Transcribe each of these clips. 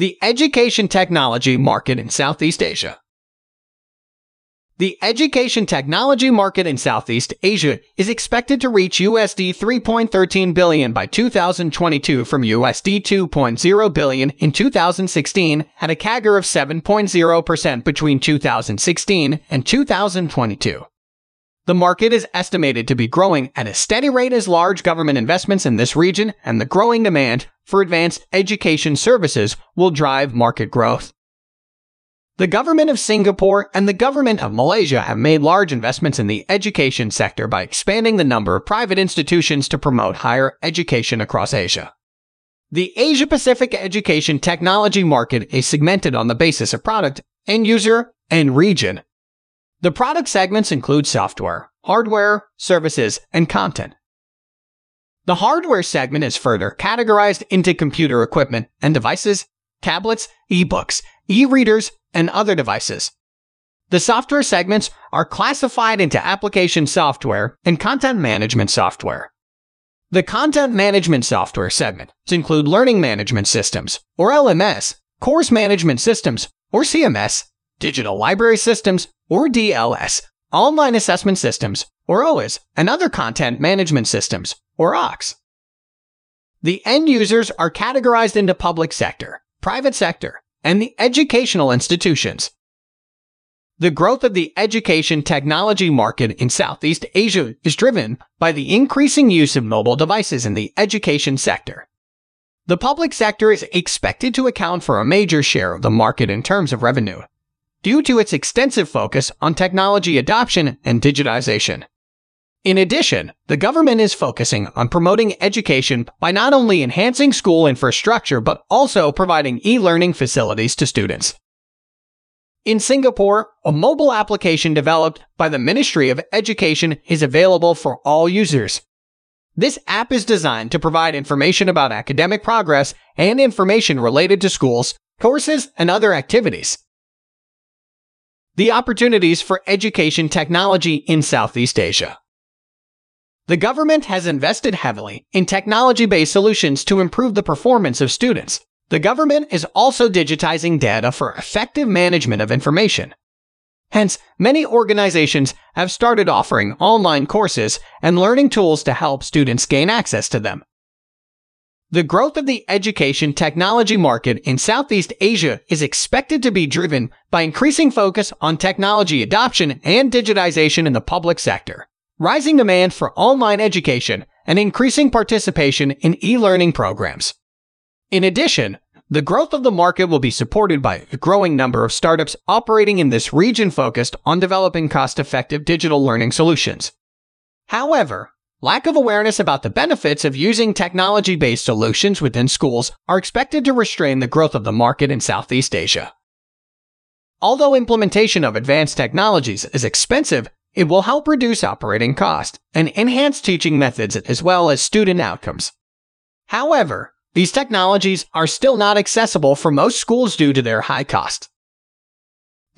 The education technology market in Southeast Asia. The education technology market in Southeast Asia is expected to reach USD 3.13 billion by 2022 from USD 2.0 billion in 2016 at a CAGR of 7.0% between 2016 and 2022. The market is estimated to be growing at a steady rate as large government investments in this region and the growing demand for advanced education services will drive market growth. The government of Singapore and the government of Malaysia have made large investments in the education sector by expanding the number of private institutions to promote higher education across Asia. The Asia Pacific education technology market is segmented on the basis of product, end user, and region. The product segments include software, hardware, services, and content. The hardware segment is further categorized into computer equipment and devices, tablets, e-books, e-readers, and other devices. The software segments are classified into application software and content management software. The content management software segments include learning management systems, or LMS, course management systems, or CMS, digital library systems, or DLS, online assessment systems, or OAS, and other content management systems, or OCS. The end users are categorized into public sector, private sector, and the educational institutions. The growth of the education technology market in Southeast Asia is driven by the increasing use of mobile devices in the education sector. The public sector is expected to account for a major share of the market in terms of revenue, due to its extensive focus on technology adoption and digitization. In addition, the government is focusing on promoting education by not only enhancing school infrastructure but also providing e learning facilities to students. In Singapore, a mobile application developed by the Ministry of Education is available for all users. This app is designed to provide information about academic progress and information related to schools, courses, and other activities. The opportunities for education technology in Southeast Asia. The government has invested heavily in technology based solutions to improve the performance of students. The government is also digitizing data for effective management of information. Hence, many organizations have started offering online courses and learning tools to help students gain access to them. The growth of the education technology market in Southeast Asia is expected to be driven by increasing focus on technology adoption and digitization in the public sector rising demand for online education, and increasing participation in e learning programs. In addition, the growth of the market will be supported by a growing number of startups operating in this region focused on developing cost effective digital learning solutions. However, lack of awareness about the benefits of using technology based solutions within schools are expected to restrain the growth of the market in Southeast Asia. Although implementation of advanced technologies is expensive it will help reduce operating costs and enhance teaching methods as well as student outcomes. However, these technologies are still not accessible for most schools due to their high cost.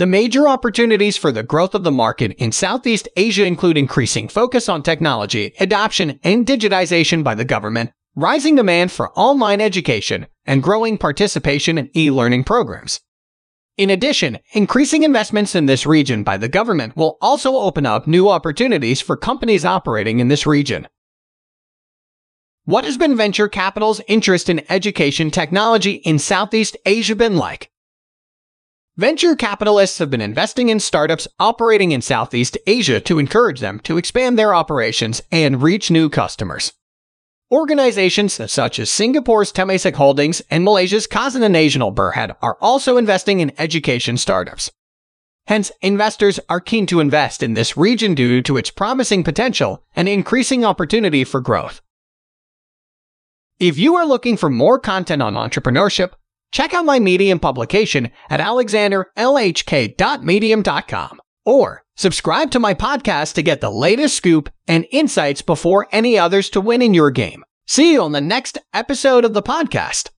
The major opportunities for the growth of the market in Southeast Asia include increasing focus on technology, adoption, and digitization by the government, rising demand for online education, and growing participation in e-learning programs. In addition, increasing investments in this region by the government will also open up new opportunities for companies operating in this region. What has been venture capital's interest in education technology in Southeast Asia been like? Venture capitalists have been investing in startups operating in Southeast Asia to encourage them to expand their operations and reach new customers. Organizations such as Singapore's Temasek Holdings and Malaysia's Khazanah Nasional Berhad are also investing in education startups. Hence, investors are keen to invest in this region due to its promising potential and increasing opportunity for growth. If you are looking for more content on entrepreneurship, check out my Medium publication at alexanderlhk.medium.com or subscribe to my podcast to get the latest scoop and insights before any others to win in your game. See you on the next episode of the podcast.